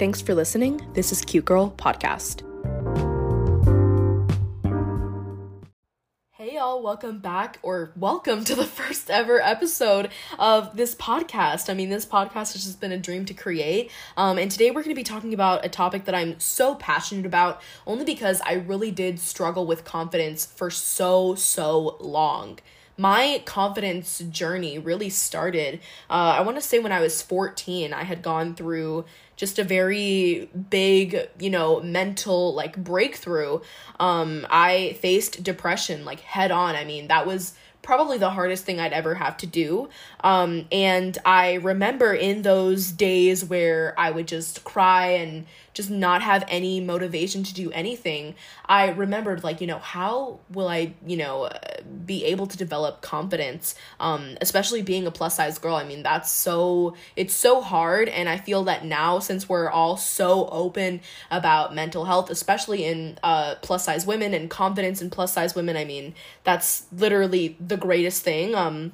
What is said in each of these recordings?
Thanks for listening. This is Cute Girl Podcast. Hey y'all, welcome back or welcome to the first ever episode of this podcast. I mean, this podcast has just been a dream to create. Um, and today we're going to be talking about a topic that I'm so passionate about only because I really did struggle with confidence for so, so long my confidence journey really started uh, i want to say when i was 14 i had gone through just a very big you know mental like breakthrough. Um i faced depression like head on. I mean that was probably the hardest thing I'd ever have to do. Um, and I remember in those days where I would just cry and just not have any motivation to do anything, I remembered, like, you know, how will I, you know, be able to develop confidence, um, especially being a plus size girl? I mean, that's so, it's so hard. And I feel that now, since we're all so open about mental health, especially in uh, plus size women and confidence in plus size women, I mean, that's literally the greatest thing. Um,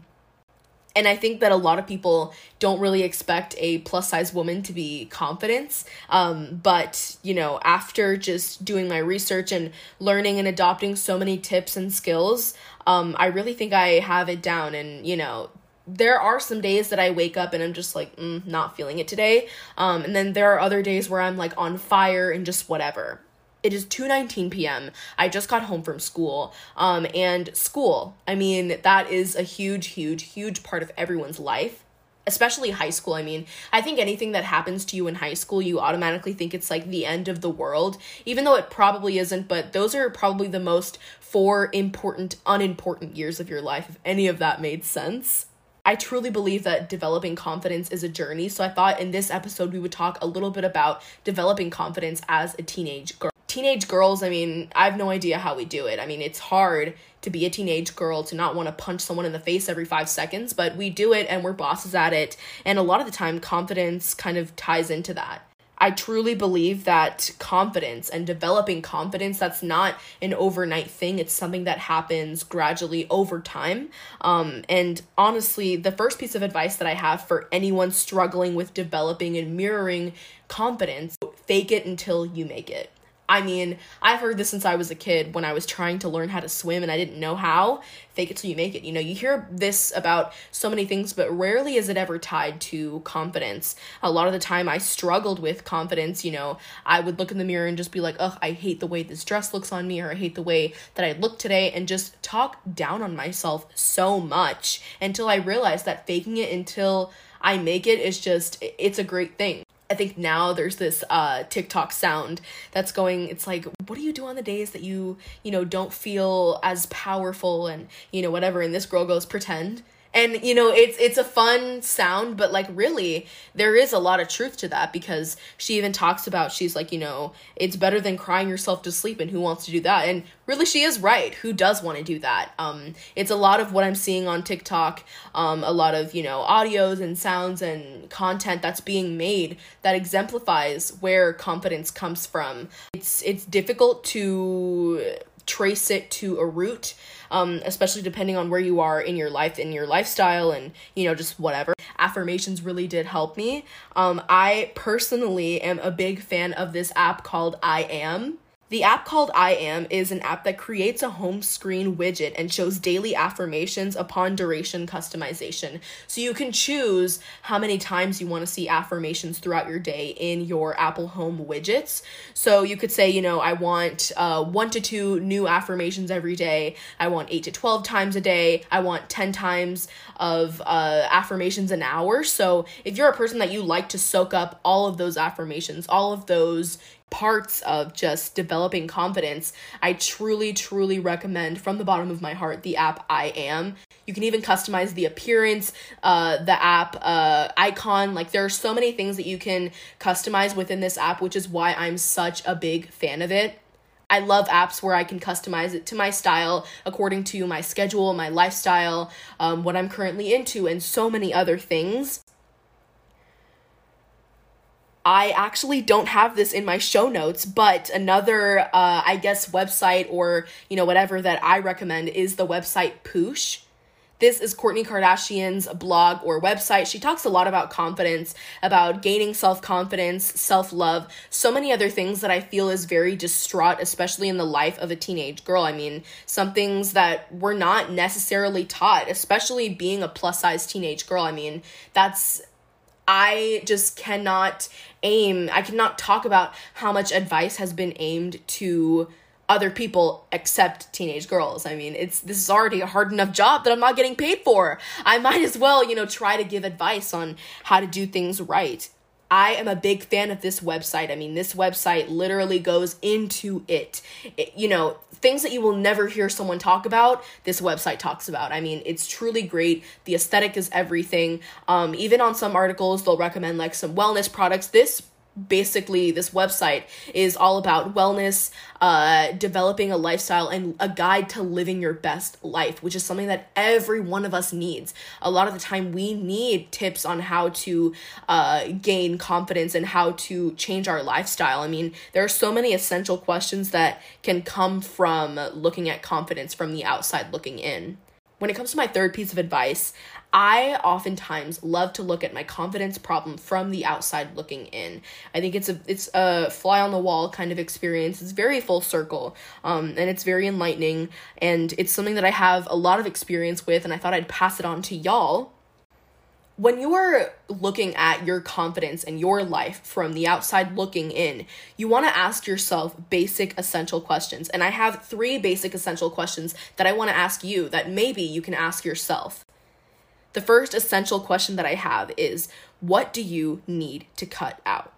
and I think that a lot of people don't really expect a plus size woman to be confident. Um, but, you know, after just doing my research and learning and adopting so many tips and skills, um, I really think I have it down. And, you know, there are some days that I wake up and I'm just like, mm, not feeling it today. Um, and then there are other days where I'm like on fire and just whatever. It is 2:19 p.m. I just got home from school. Um and school, I mean, that is a huge huge huge part of everyone's life especially high school. I mean, I think anything that happens to you in high school, you automatically think it's like the end of the world, even though it probably isn't. But those are probably the most four important, unimportant years of your life, if any of that made sense. I truly believe that developing confidence is a journey. So I thought in this episode, we would talk a little bit about developing confidence as a teenage girl teenage girls, I mean, I have no idea how we do it. I mean, it's hard to be a teenage girl to not want to punch someone in the face every five seconds, but we do it and we're bosses at it. And a lot of the time, confidence kind of ties into that. I truly believe that confidence and developing confidence that's not an overnight thing. It's something that happens gradually over time. Um, and honestly, the first piece of advice that I have for anyone struggling with developing and mirroring confidence, fake it until you make it. I mean, I've heard this since I was a kid when I was trying to learn how to swim and I didn't know how. Fake it till you make it. You know, you hear this about so many things, but rarely is it ever tied to confidence. A lot of the time, I struggled with confidence. You know, I would look in the mirror and just be like, ugh, I hate the way this dress looks on me, or I hate the way that I look today, and just talk down on myself so much until I realized that faking it until I make it is just, it's a great thing. I think now there's this uh TikTok sound that's going it's like what do you do on the days that you you know don't feel as powerful and you know whatever and this girl goes pretend and you know it's it's a fun sound but like really there is a lot of truth to that because she even talks about she's like you know it's better than crying yourself to sleep and who wants to do that? And really she is right. Who does want to do that? Um it's a lot of what i'm seeing on tiktok um a lot of you know audios and sounds and content that's being made that exemplifies where confidence comes from. It's it's difficult to trace it to a root um, especially depending on where you are in your life, in your lifestyle, and you know, just whatever. Affirmations really did help me. Um, I personally am a big fan of this app called I Am. The app called I Am is an app that creates a home screen widget and shows daily affirmations upon duration customization. So you can choose how many times you want to see affirmations throughout your day in your Apple Home widgets. So you could say, you know, I want uh, one to two new affirmations every day. I want eight to 12 times a day. I want 10 times of uh, affirmations an hour. So if you're a person that you like to soak up all of those affirmations, all of those parts of just developing confidence, I truly, truly recommend from the bottom of my heart the app I Am. You can even customize the appearance, uh, the app uh, icon. Like, there are so many things that you can customize within this app, which is why I'm such a big fan of it. I love apps where I can customize it to my style according to my schedule, my lifestyle, um, what I'm currently into, and so many other things. I actually don't have this in my show notes, but another, uh, I guess, website or, you know, whatever that I recommend is the website Poosh. This is Kourtney Kardashian's blog or website. She talks a lot about confidence, about gaining self confidence, self love, so many other things that I feel is very distraught, especially in the life of a teenage girl. I mean, some things that were not necessarily taught, especially being a plus size teenage girl. I mean, that's I just cannot aim, I cannot talk about how much advice has been aimed to other people except teenage girls. I mean, it's this is already a hard enough job that I'm not getting paid for. I might as well, you know, try to give advice on how to do things right. I am a big fan of this website. I mean, this website literally goes into it. it. You know, things that you will never hear someone talk about, this website talks about. I mean, it's truly great. The aesthetic is everything. Um, even on some articles, they'll recommend like some wellness products. This basically this website is all about wellness uh, developing a lifestyle and a guide to living your best life which is something that every one of us needs. A lot of the time we need tips on how to uh, gain confidence and how to change our lifestyle. I mean there are so many essential questions that can come from looking at confidence from the outside looking in. When it comes to my third piece of advice, I oftentimes love to look at my confidence problem from the outside looking in. I think it's a it's a fly on the wall kind of experience. It's very full circle, um, and it's very enlightening, and it's something that I have a lot of experience with, and I thought I'd pass it on to y'all when you're looking at your confidence and your life from the outside looking in, you want to ask yourself basic essential questions. And I have three basic essential questions that I want to ask you that maybe you can ask yourself. The first essential question that I have is what do you need to cut out?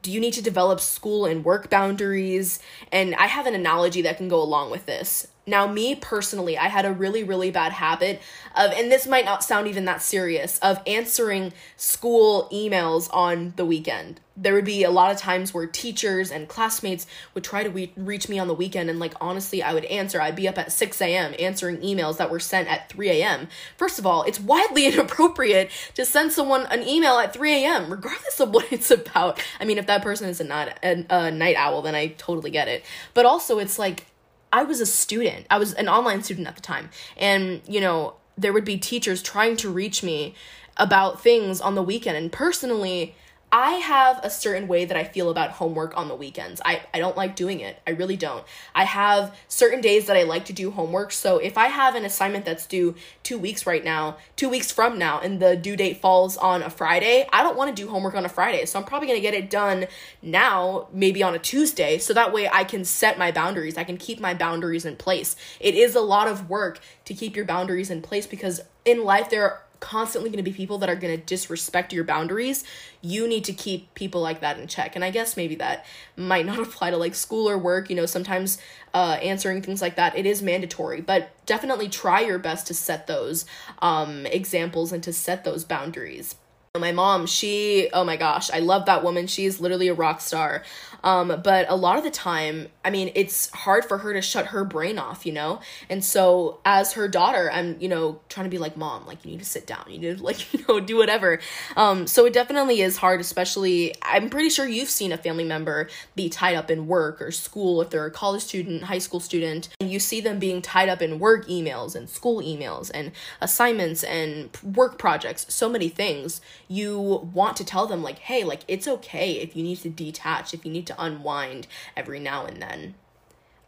Do you need to develop school and work boundaries? And I have an analogy that can go along with this. Now, me personally, I had a really, really bad habit of, and this might not sound even that serious, of answering school emails on the weekend. There would be a lot of times where teachers and classmates would try to re- reach me on the weekend, and like honestly, I would answer. I'd be up at 6 a.m. answering emails that were sent at 3 a.m. First of all, it's widely inappropriate to send someone an email at 3 a.m., regardless of what it's about. I mean, if that person is a, night a, a night owl, then I totally get it. But also, it's like, I was a student. I was an online student at the time. And, you know, there would be teachers trying to reach me about things on the weekend. And personally, I have a certain way that I feel about homework on the weekends. I, I don't like doing it. I really don't. I have certain days that I like to do homework. So if I have an assignment that's due two weeks right now, two weeks from now, and the due date falls on a Friday, I don't want to do homework on a Friday. So I'm probably going to get it done now, maybe on a Tuesday. So that way I can set my boundaries. I can keep my boundaries in place. It is a lot of work to keep your boundaries in place because in life there are constantly going to be people that are going to disrespect your boundaries, you need to keep people like that in check. And I guess maybe that might not apply to like school or work. You know, sometimes uh, answering things like that, it is mandatory, but definitely try your best to set those um, examples and to set those boundaries. My mom, she, oh my gosh, I love that woman. She's literally a rock star. Um, but a lot of the time, I mean, it's hard for her to shut her brain off, you know? And so as her daughter, I'm, you know, trying to be like, mom, like, you need to sit down. You need to, like, you know, do whatever. Um, so it definitely is hard, especially, I'm pretty sure you've seen a family member be tied up in work or school if they're a college student, high school student, and you see them being tied up in work emails and school emails and assignments and work projects, so many things. You want to tell them, like, hey, like, it's okay if you need to detach, if you need to unwind every now and then.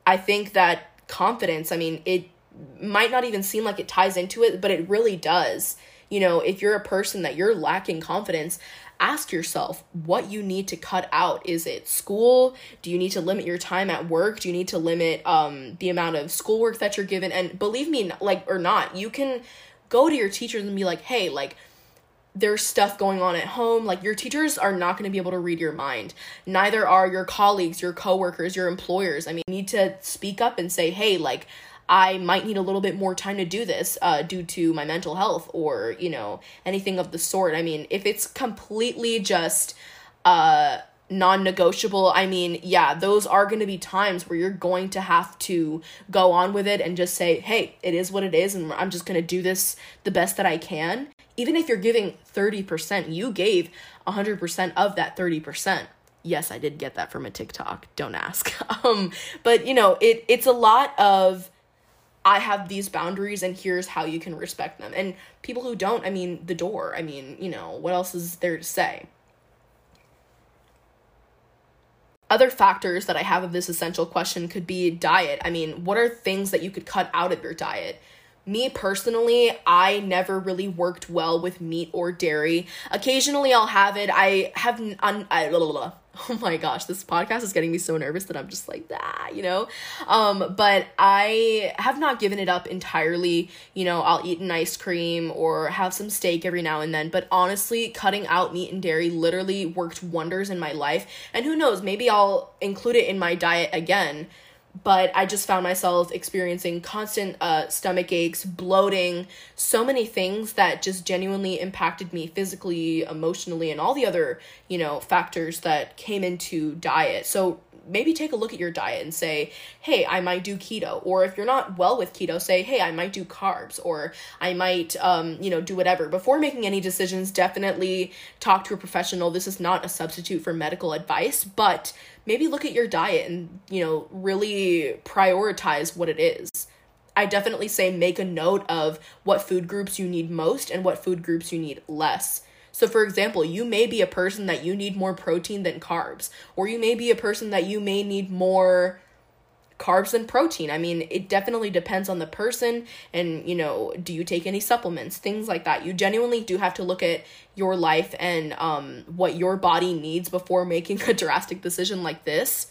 I think that confidence, I mean, it might not even seem like it ties into it, but it really does. You know, if you're a person that you're lacking confidence, ask yourself what you need to cut out. Is it school? Do you need to limit your time at work? Do you need to limit um the amount of schoolwork that you're given? And believe me, like or not, you can go to your teachers and be like, "Hey, like there's stuff going on at home. Like your teachers are not going to be able to read your mind. Neither are your colleagues your coworkers your employers. I mean need to speak up and say hey like i might need a little bit more time to do this uh, due to my mental health or you know anything of the sort. I mean if it's completely just uh non-negotiable i mean yeah those are going to be times where you're going to have to go on with it and just say hey it is what it is and i'm just going to do this the best that i can even if you're giving 30%, you gave 100% of that 30%. Yes, I did get that from a TikTok. Don't ask. Um, but you know, it it's a lot of I have these boundaries and here's how you can respect them. And people who don't, I mean, the door. I mean, you know, what else is there to say? Other factors that I have of this essential question could be diet. I mean, what are things that you could cut out of your diet? Me personally, I never really worked well with meat or dairy. Occasionally I'll have it. I have un- I, blah, blah, blah oh my gosh, this podcast is getting me so nervous that I'm just like, ah, you know? Um, but I have not given it up entirely. You know, I'll eat an ice cream or have some steak every now and then. But honestly, cutting out meat and dairy literally worked wonders in my life. And who knows, maybe I'll include it in my diet again but I just found myself experiencing constant uh, stomach aches, bloating, so many things that just genuinely impacted me physically, emotionally, and all the other, you know, factors that came into diet. So maybe take a look at your diet and say, hey, I might do keto. Or if you're not well with keto, say, hey, I might do carbs or I might, um, you know, do whatever. Before making any decisions, definitely talk to a professional. This is not a substitute for medical advice, but maybe look at your diet and, you know, really prioritize what it is. I definitely say make a note of what food groups you need most and what food groups you need less. So, for example, you may be a person that you need more protein than carbs, or you may be a person that you may need more carbs and protein. I mean, it definitely depends on the person and, you know, do you take any supplements, things like that. You genuinely do have to look at your life and um what your body needs before making a drastic decision like this.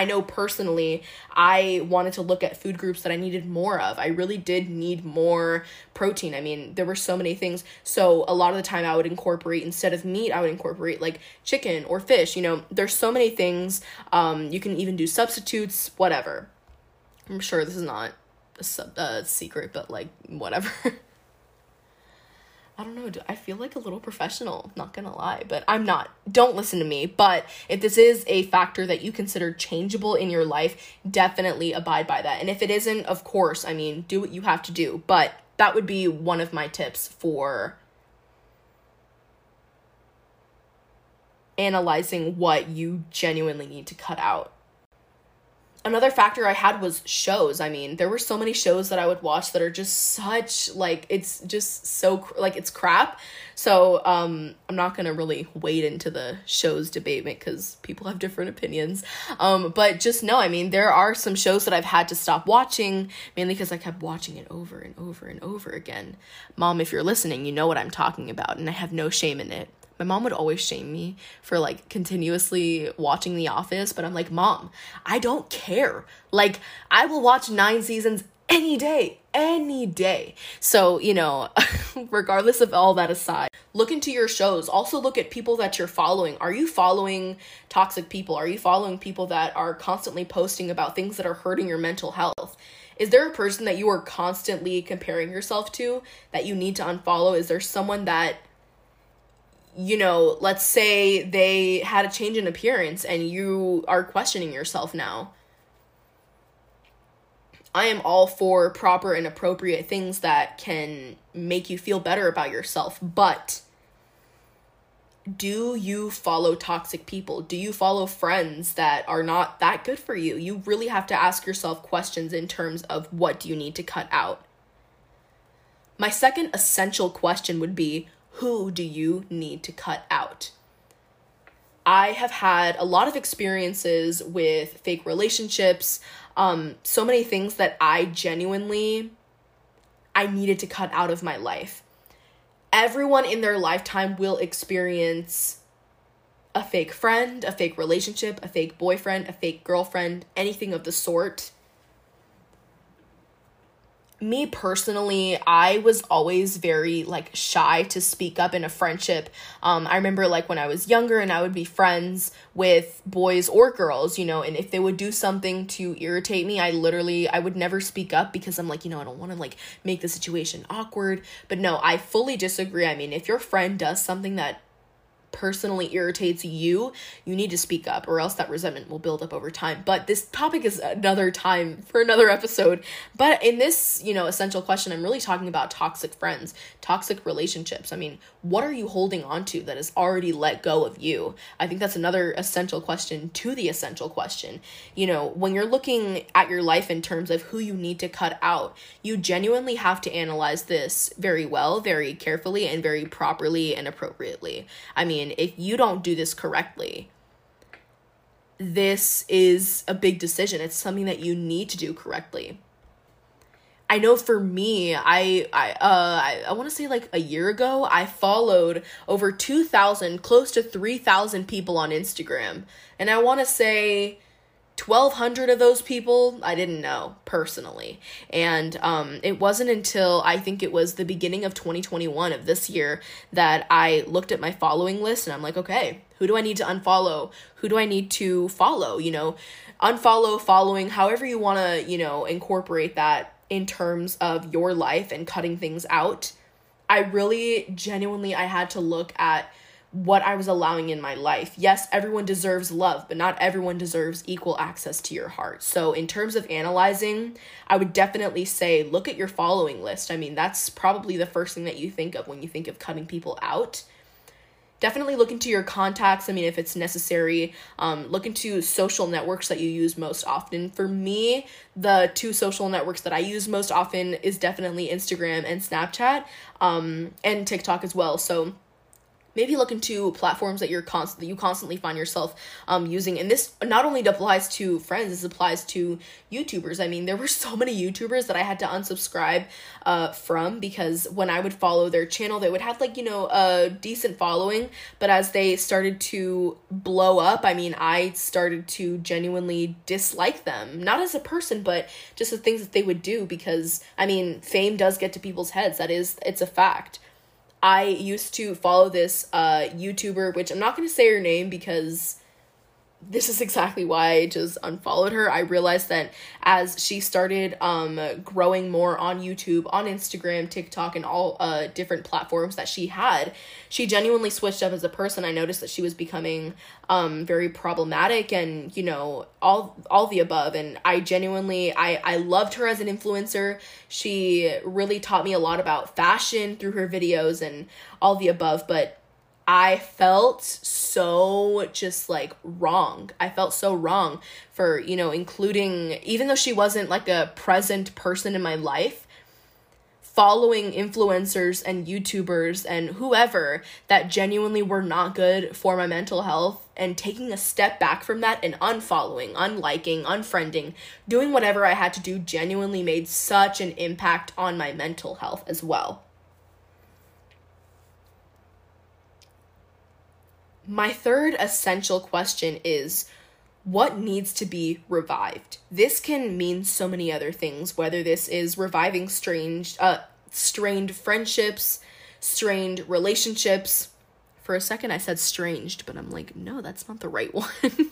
I know personally, I wanted to look at food groups that I needed more of. I really did need more protein. I mean, there were so many things. So, a lot of the time, I would incorporate, instead of meat, I would incorporate like chicken or fish. You know, there's so many things. Um, you can even do substitutes, whatever. I'm sure this is not a, sub- a secret, but like, whatever. I don't know. I feel like a little professional, not gonna lie, but I'm not. Don't listen to me. But if this is a factor that you consider changeable in your life, definitely abide by that. And if it isn't, of course, I mean, do what you have to do. But that would be one of my tips for analyzing what you genuinely need to cut out another factor I had was shows. I mean, there were so many shows that I would watch that are just such like it's just so like it's crap. So, um I'm not to really wade into the shows debate cuz people have different opinions. Um but just know, I mean, there are some shows that I've had to stop watching mainly cuz I kept watching it over and over and over again. Mom, if you're listening, you know what I'm talking about and I have no shame in it my mom would always shame me for like continuously watching The Office, but I'm like, Mom, I don't care. Like, I will watch nine seasons any day, any day. So, you know, regardless of all that aside, look into your shows. Also, look at people that you're following. Are you following toxic people? Are you following people that are constantly posting about things that are hurting your mental health? Is there a person that you are constantly comparing yourself to that you need to unfollow? Is there someone that you know, let's say they had a change in appearance and you are questioning yourself now. I am all for proper and appropriate things that can make you feel better about yourself, but do you follow toxic people? Do you follow friends that are not that good for you? You really have to ask yourself questions in terms of what do you need to cut out. My second essential question would be who do you need to cut out? I have had a lot of experiences with fake relationships, um, so many things that I genuinely I needed to cut out of my life. Everyone in their lifetime will experience a fake friend, a fake relationship, a fake boyfriend, a fake girlfriend, anything of the sort me personally, I was always very like shy to speak up in a friendship. Um, I remember like when I was younger and I would be friends with boys or girls, you know, and if they would do something to irritate me, I literally I would never speak up because I'm like, you know, I don't want to like make the situation awkward. But no, I fully disagree. I mean, if your friend does something that personally irritates you, you need to speak up or else that resentment will build up over time. But this topic is another time for another episode. But in this, you know, essential question, I'm really talking about toxic friends, toxic relationships. I mean, what are you holding on to that has already let go of you? I think that's another essential question to the essential question. You know, when you're looking at your life in terms of who you need to cut out, you genuinely have to analyze this very well, very carefully, and very properly and appropriately. I mean, if you don't do this correctly, this is a big decision. It's something that you need to do correctly. I know for me, I I uh I, I want to say like a year ago, I followed over 2000, close to 3000 people on Instagram. And I want to say 1200 of those people I didn't know personally. And um it wasn't until I think it was the beginning of 2021 of this year that I looked at my following list and I'm like, okay, who do I need to unfollow? Who do I need to follow? You know, unfollow, following, however you want to, you know, incorporate that in terms of your life and cutting things out. I really genuinely I had to look at what I was allowing in my life. Yes, everyone deserves love, but not everyone deserves equal access to your heart. So, in terms of analyzing, I would definitely say look at your following list. I mean, that's probably the first thing that you think of when you think of cutting people out definitely look into your contacts. I mean, if it's necessary, um, look into social networks that you use most often. For me, the two social networks that I use most often is definitely Instagram and Snapchat, um, and TikTok as well. So maybe look into platforms that you're constantly you constantly find yourself um using. And this not only applies to friends this applies to youtubers. I mean there were so many youtubers that i had to unsubscribe uh from because when i would follow their channel they would have like you know a decent following. But as they started to blow up i mean i started to genuinely dislike them. Not as a person but just the things that they would do because i mean fame does get to people's heads. That is it's a fact I used to follow this uh, YouTuber, which I'm not to say her name because this is exactly why I just unfollowed her. I realized that as she started um growing more on YouTube, on Instagram, TikTok and all uh different platforms that she had, she genuinely switched up as a person. I noticed that she was becoming um very problematic and, you know, all all the above and I genuinely I I loved her as an influencer. She really taught me a lot about fashion through her videos and all the above, but I felt so just like wrong. I felt so wrong for, you know, including, even though she wasn't like a present person in my life, following influencers and YouTubers and whoever that genuinely were not good for my mental health and taking a step back from that and unfollowing, unliking, unfriending, doing whatever I had to do genuinely made such an impact on my mental health as well. My third essential question is what needs to be revived? This can mean so many other things, whether this is reviving strange uh strained friendships, strained relationships. For a second I said stranged, but I'm like, no, that's not the right one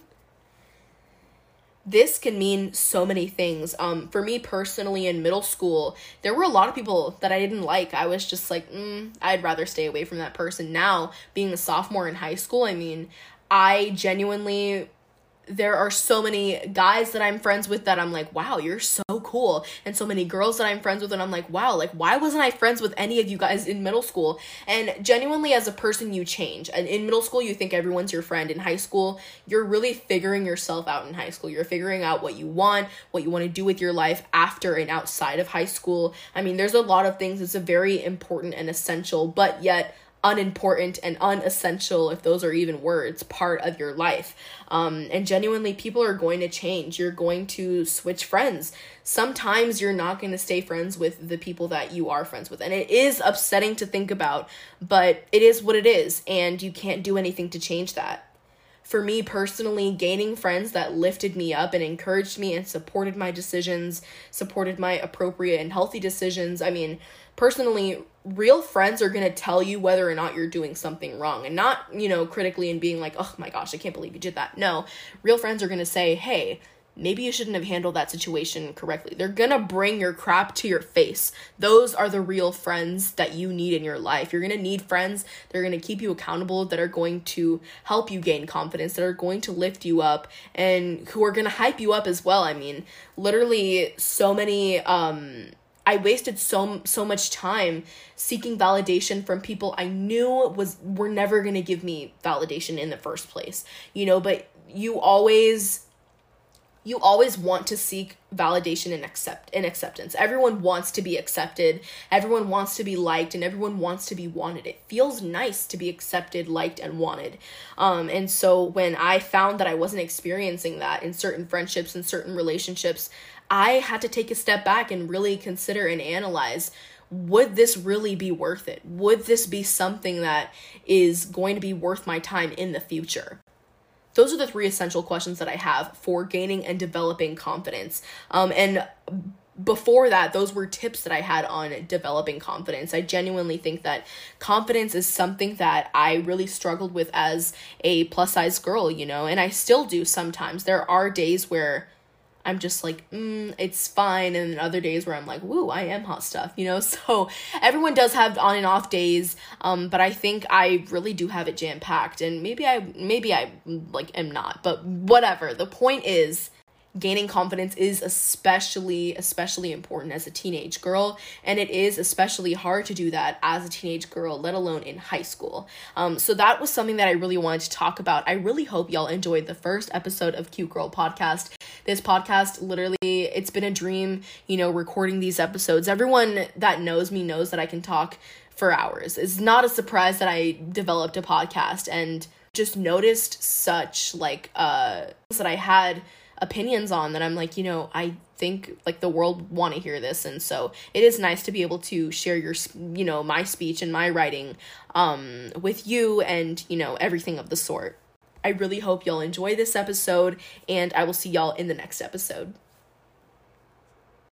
this can mean so many things. Um, for me personally, in middle school, there were a lot of people that I didn't like. I was just like, mm, I'd rather stay away from that person. Now, being a sophomore in high school, I mean, I genuinely there are so many guys that I'm friends with that I'm like, wow, you're so cool. And so many girls that I'm friends with, and I'm like, wow, like, why wasn't I friends with any of you guys in middle school? And genuinely, as a person, you change. And in middle school, you think everyone's your friend. In high school, you're really figuring yourself out in high school. You're figuring out what you want, what you want to do with your life after and outside of high school. I mean, there's a lot of things. It's a very important and essential, but yet, unimportant and unessential, if those are even words, part of your life. Um, and genuinely, people are going to change. You're going to switch friends. Sometimes you're not going to stay friends with the people that you are friends with. And it is upsetting to think about, but it is what it is. And you can't do anything to change that for me personally, gaining friends that lifted me up and encouraged me and supported my decisions, supported my appropriate and healthy decisions. I mean, personally, real friends are going to tell you whether or not you're doing something wrong and not, you know, critically and being like, oh my gosh, I can't believe you did that. No, real friends are going to say, hey, maybe you shouldn't have handled that situation correctly. They're gonna bring your crap to your face. Those are the real friends that you need in your life. You're gonna need friends that are gonna keep you accountable, that are going to help you gain confidence, that are going to lift you up, and who are gonna hype you up as well. I mean, literally, so many, um, I wasted so so much time seeking validation from people I knew was were never going to give me validation in the first place. You know, but you always you always want to seek validation and accept and acceptance. Everyone wants to be accepted. Everyone wants to be liked and everyone wants to be wanted. It feels nice to be accepted, liked and wanted. Um and so when I found that I wasn't experiencing that in certain friendships and certain relationships, I had to take a step back and really consider and analyze would this really be worth it? Would this be something that is going to be worth my time in the future? Those are the three essential questions that I have for gaining and developing confidence. Um, and before that, those were tips that I had on developing confidence. I genuinely think that confidence is something that I really struggled with as a plus size girl, you know, and I still do sometimes. There are days where I'm just like, mm, it's fine. And then other days where I'm like, woo, I am hot stuff, you know? So everyone does have on and off days. Um, but I think I really do have it jam packed. And maybe I, maybe I like am not, but whatever. The point is, gaining confidence is especially especially important as a teenage girl and it is especially hard to do that as a teenage girl let alone in high school. Um, so that was something that i really wanted to talk about. I really hope y'all enjoyed the first episode of cute girl podcast. This podcast literally it's been a dream you know recording these episodes. Everyone that knows me knows that i can talk for hours. It's not a surprise that i developed a podcast and just noticed such like uh that i had opinions on that I'm like, you know, I think like the world want to hear this and so it is nice to be able to share your you know, my speech and my writing um with you and, you know, everything of the sort. I really hope y'all enjoy this episode and I will see y'all in the next episode.